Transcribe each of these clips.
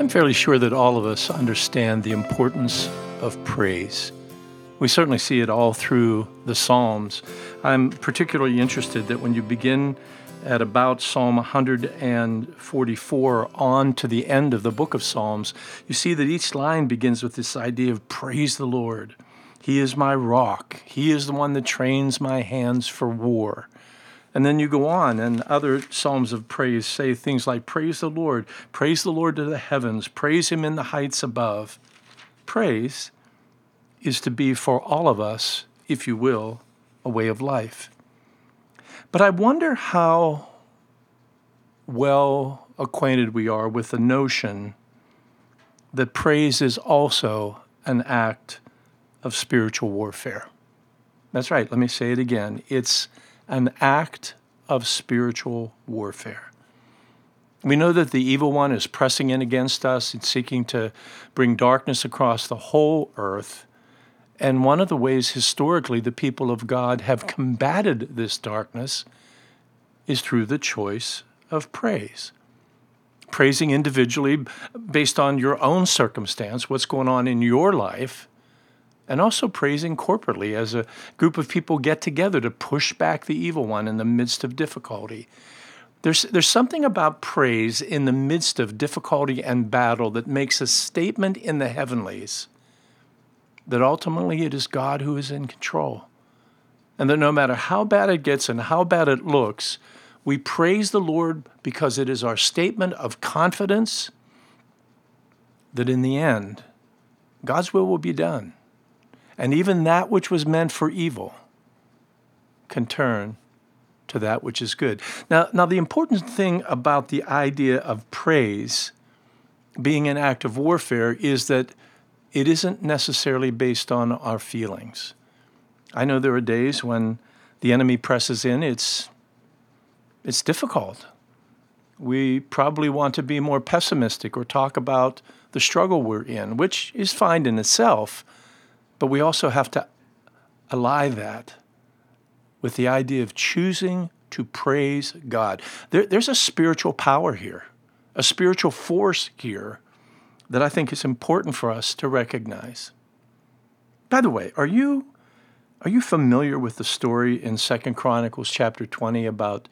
I'm fairly sure that all of us understand the importance of praise. We certainly see it all through the Psalms. I'm particularly interested that when you begin at about Psalm 144 on to the end of the book of Psalms, you see that each line begins with this idea of praise the Lord. He is my rock. He is the one that trains my hands for war. And then you go on, and other psalms of praise say things like, Praise the Lord, praise the Lord to the heavens, praise him in the heights above. Praise is to be for all of us, if you will, a way of life. But I wonder how well acquainted we are with the notion that praise is also an act of spiritual warfare. That's right, let me say it again. It's an act of spiritual warfare. We know that the evil one is pressing in against us and seeking to bring darkness across the whole earth. And one of the ways historically the people of God have combated this darkness is through the choice of praise. Praising individually based on your own circumstance, what's going on in your life, and also praising corporately as a group of people get together to push back the evil one in the midst of difficulty. There's, there's something about praise in the midst of difficulty and battle that makes a statement in the heavenlies that ultimately it is God who is in control. And that no matter how bad it gets and how bad it looks, we praise the Lord because it is our statement of confidence that in the end, God's will will be done. And even that which was meant for evil can turn to that which is good. Now, now the important thing about the idea of praise being an act of warfare is that it isn't necessarily based on our feelings. I know there are days when the enemy presses in, it's, it's difficult. We probably want to be more pessimistic or talk about the struggle we're in, which is fine in itself, but we also have to ally that with the idea of choosing to praise God. There, there's a spiritual power here, a spiritual force here that I think is important for us to recognize. By the way, are you are you familiar with the story in Second Chronicles chapter 20 about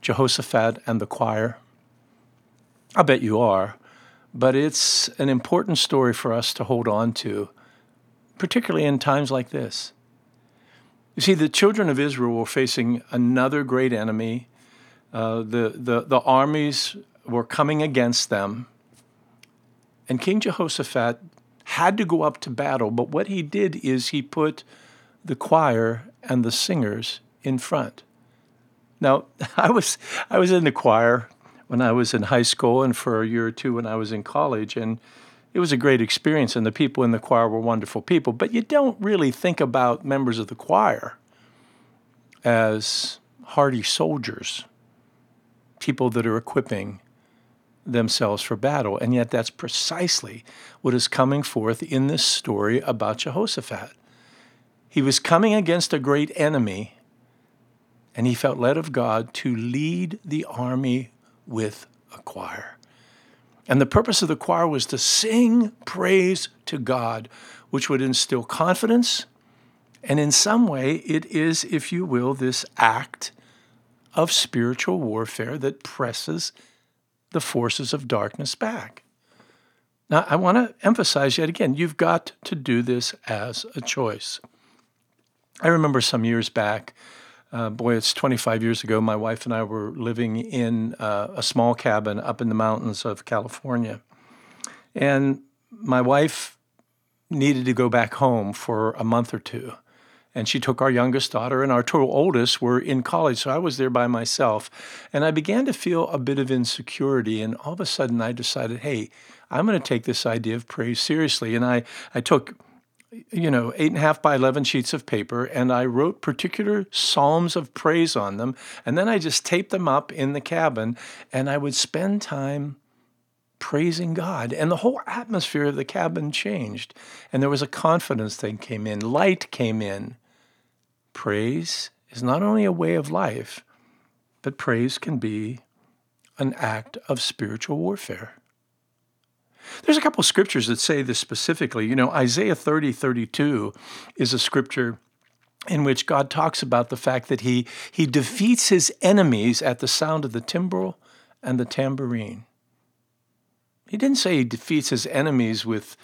Jehoshaphat and the choir? I bet you are, but it's an important story for us to hold on to, particularly in times like this. You see, the children of Israel were facing another great enemy. Uh, the, the, the armies were coming against them. And King Jehoshaphat had to go up to battle, but what he did is he put the choir and the singers in front. Now, I was I was in the choir when I was in high school and for a year or two when I was in college and it was a great experience and the people in the choir were wonderful people, but you don't really think about members of the choir as hardy soldiers, people that are equipping themselves for battle. And yet, that's precisely what is coming forth in this story about Jehoshaphat. He was coming against a great enemy, and he felt led of God to lead the army with a choir. And the purpose of the choir was to sing praise to God, which would instill confidence. And in some way, it is, if you will, this act of spiritual warfare that presses the forces of darkness back. Now, I want to emphasize yet again you've got to do this as a choice. I remember some years back, uh, boy, it's 25 years ago, my wife and I were living in uh, a small cabin up in the mountains of California. And my wife needed to go back home for a month or two and she took our youngest daughter, and our two oldest were in college. So I was there by myself. And I began to feel a bit of insecurity. And all of a sudden, I decided, hey, I'm going to take this idea of praise seriously. And I, I took you know, eight and a half by 11 sheets of paper, and I wrote particular psalms of praise on them. And then I just taped them up in the cabin, and I would spend time praising God. And the whole atmosphere of the cabin changed. And there was a confidence thing came in, light came in. Praise is not only a way of life, but praise can be an act of spiritual warfare. There's a couple of scriptures that say this specifically. You know, Isaiah 30, 32 is a scripture in which God talks about the fact that he, he defeats his enemies at the sound of the timbrel and the tambourine. He didn't say he defeats his enemies with,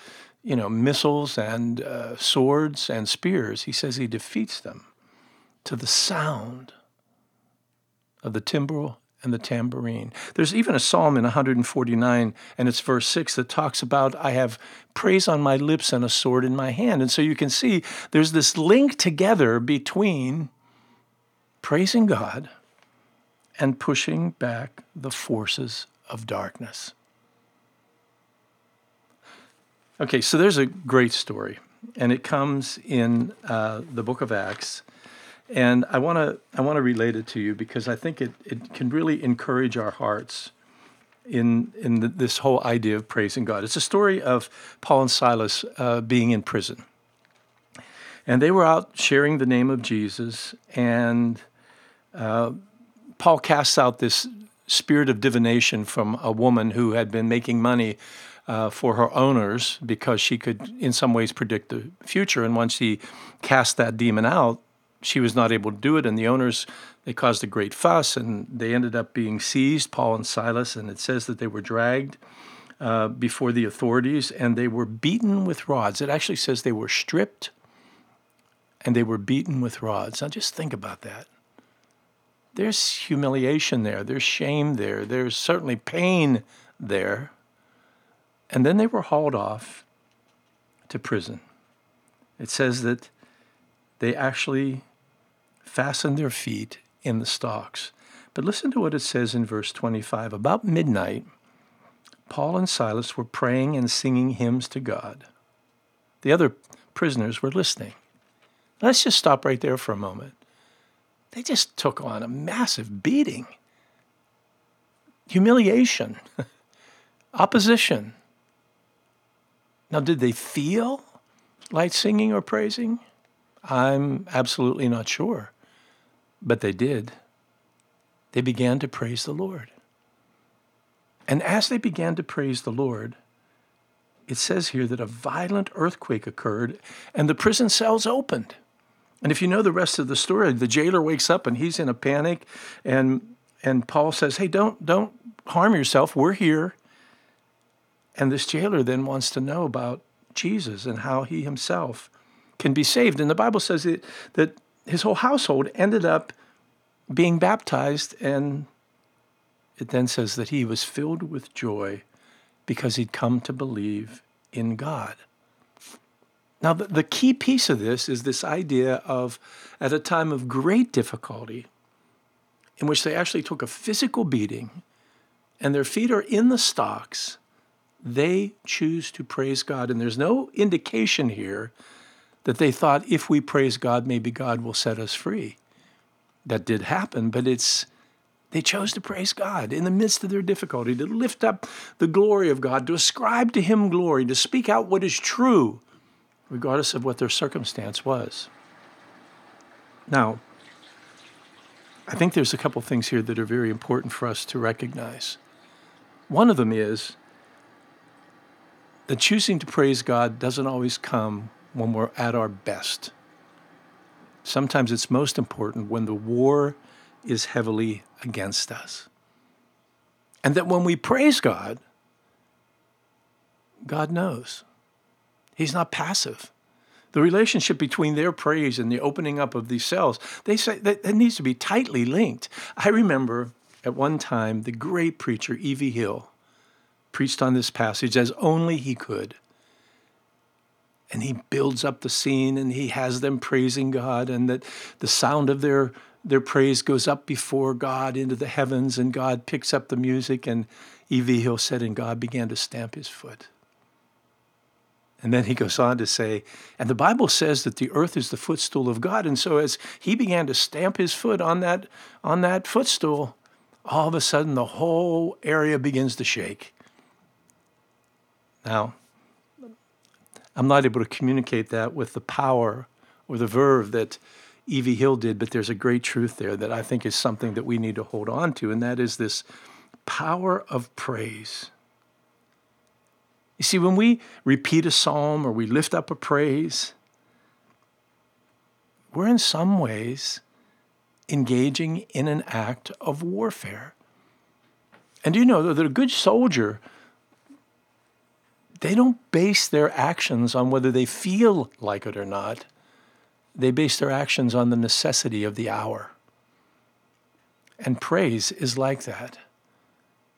you know, missiles and uh, swords and spears. He says he defeats them to the sound of the timbrel and the tambourine. There's even a psalm in 149, and it's verse 6 that talks about, I have praise on my lips and a sword in my hand. And so you can see there's this link together between praising God and pushing back the forces of darkness. Okay, so there's a great story, and it comes in uh, the book of Acts. And I want to I want to relate it to you because I think it, it can really encourage our hearts in in the, this whole idea of praising God. It's a story of Paul and Silas uh, being in prison, and they were out sharing the name of Jesus, and uh, Paul casts out this spirit of divination from a woman who had been making money uh, for her owners because she could, in some ways, predict the future. And once he cast that demon out, she was not able to do it, and the owners they caused a great fuss, and they ended up being seized, Paul and Silas, and it says that they were dragged uh, before the authorities, and they were beaten with rods. It actually says they were stripped, and they were beaten with rods. Now just think about that. There's humiliation there. There's shame there. There's certainly pain there. And then they were hauled off to prison. It says that they actually fastened their feet in the stocks. But listen to what it says in verse 25. About midnight, Paul and Silas were praying and singing hymns to God. The other prisoners were listening. Let's just stop right there for a moment. They just took on a massive beating, humiliation, opposition. Now, did they feel like singing or praising? I'm absolutely not sure. But they did. They began to praise the Lord. And as they began to praise the Lord, it says here that a violent earthquake occurred and the prison cells opened. And if you know the rest of the story, the jailer wakes up and he's in a panic and and Paul says, "Hey, don't don't harm yourself. We're here." And this jailer then wants to know about Jesus and how he himself can be saved. And the Bible says it, that his whole household ended up being baptized, and it then says that he was filled with joy because he'd come to believe in God. Now, the, the key piece of this is this idea of at a time of great difficulty, in which they actually took a physical beating and their feet are in the stocks, they choose to praise God. And there's no indication here that they thought if we praise God, maybe God will set us free. That did happen, but it's they chose to praise God in the midst of their difficulty, to lift up the glory of God, to ascribe to Him glory, to speak out what is true, regardless of what their circumstance was. Now, I think there's a couple things here that are very important for us to recognize. One of them is that choosing to praise God doesn't always come when we're at our best. Sometimes it's most important when the war is heavily against us. And that when we praise God, God knows. He's not passive. The relationship between their praise and the opening up of these cells, they say that, that needs to be tightly linked. I remember at one time the great preacher, E.V. Hill, preached on this passage as only he could and he builds up the scene and he has them praising God and that the sound of their their praise goes up before God into the heavens and God picks up the music and E.V. Hill said and God began to stamp his foot. And then he goes on to say, and the Bible says that the earth is the footstool of God. And so as he began to stamp his foot on that on that footstool, all of a sudden the whole area begins to shake. Now, I'm not able to communicate that with the power or the verve that E.V. Hill did, but there's a great truth there that I think is something that we need to hold on to, and that is this power of praise. You see, when we repeat a psalm or we lift up a praise, we're in some ways engaging in an act of warfare. And do you know that a good soldier, they don't base their actions on whether they feel like it or not. They base their actions on the necessity of the hour. And praise is like that.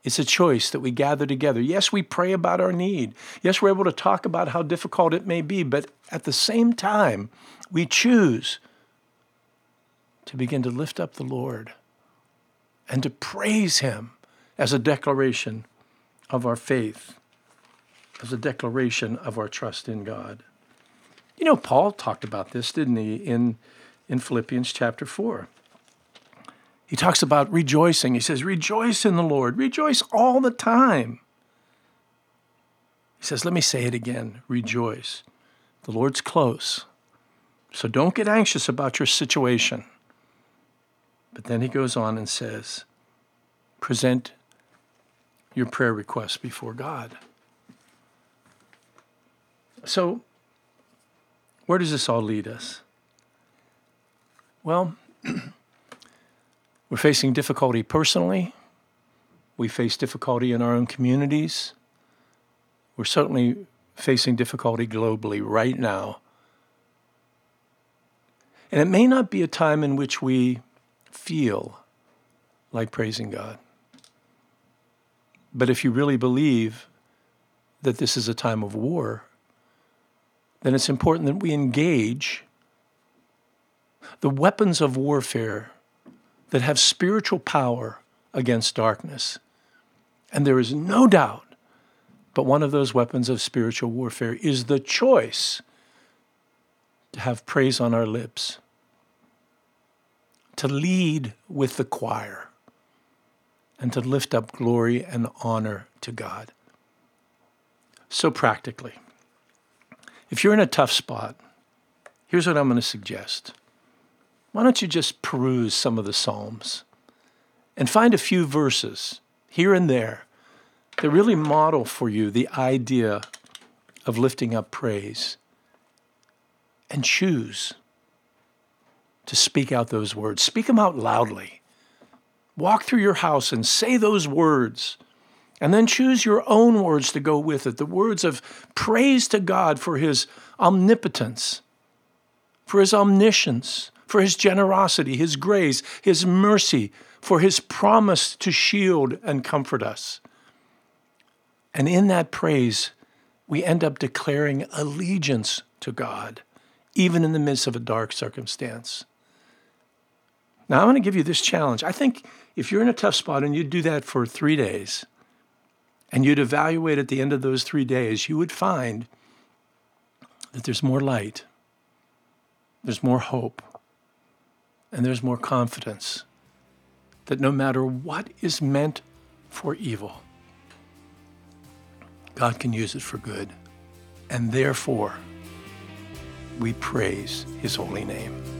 It's a choice that we gather together. Yes, we pray about our need. Yes, we're able to talk about how difficult it may be, but at the same time, we choose to begin to lift up the Lord and to praise Him as a declaration of our faith, as a declaration of our trust in God. You know, Paul talked about this, didn't he, in, in Philippians chapter 4. He talks about rejoicing. He says, Rejoice in the Lord, rejoice all the time. He says, Let me say it again rejoice. The Lord's close. So don't get anxious about your situation. But then he goes on and says, Present your prayer requests before God. So, where does this all lead us? Well, we're facing difficulty personally. We face difficulty in our own communities. We're certainly facing difficulty globally right now. And it may not be a time in which we feel like praising God. But if you really believe that this is a time of war, then it's important that we engage the weapons of warfare that have spiritual power against darkness. And there is no doubt but one of those weapons of spiritual warfare is the choice to have praise on our lips, to lead with the choir, and to lift up glory and honor to God. So, practically, if you're in a tough spot, here's what I'm going to suggest. Why don't you just peruse some of the Psalms and find a few verses here and there that really model for you the idea of lifting up praise and choose to speak out those words. Speak them out loudly. Walk through your house and say those words and then choose your own words to go with it the words of praise to God for his omnipotence, for his omniscience, for his generosity, his grace, his mercy, for his promise to shield and comfort us. And in that praise, we end up declaring allegiance to God, even in the midst of a dark circumstance. Now, I want to give you this challenge. I think if you're in a tough spot and you do that for three days, and you'd evaluate at the end of those three days, you would find that there's more light, there's more hope, and there's more confidence that no matter what is meant for evil, God can use it for good. And therefore, we praise his holy name.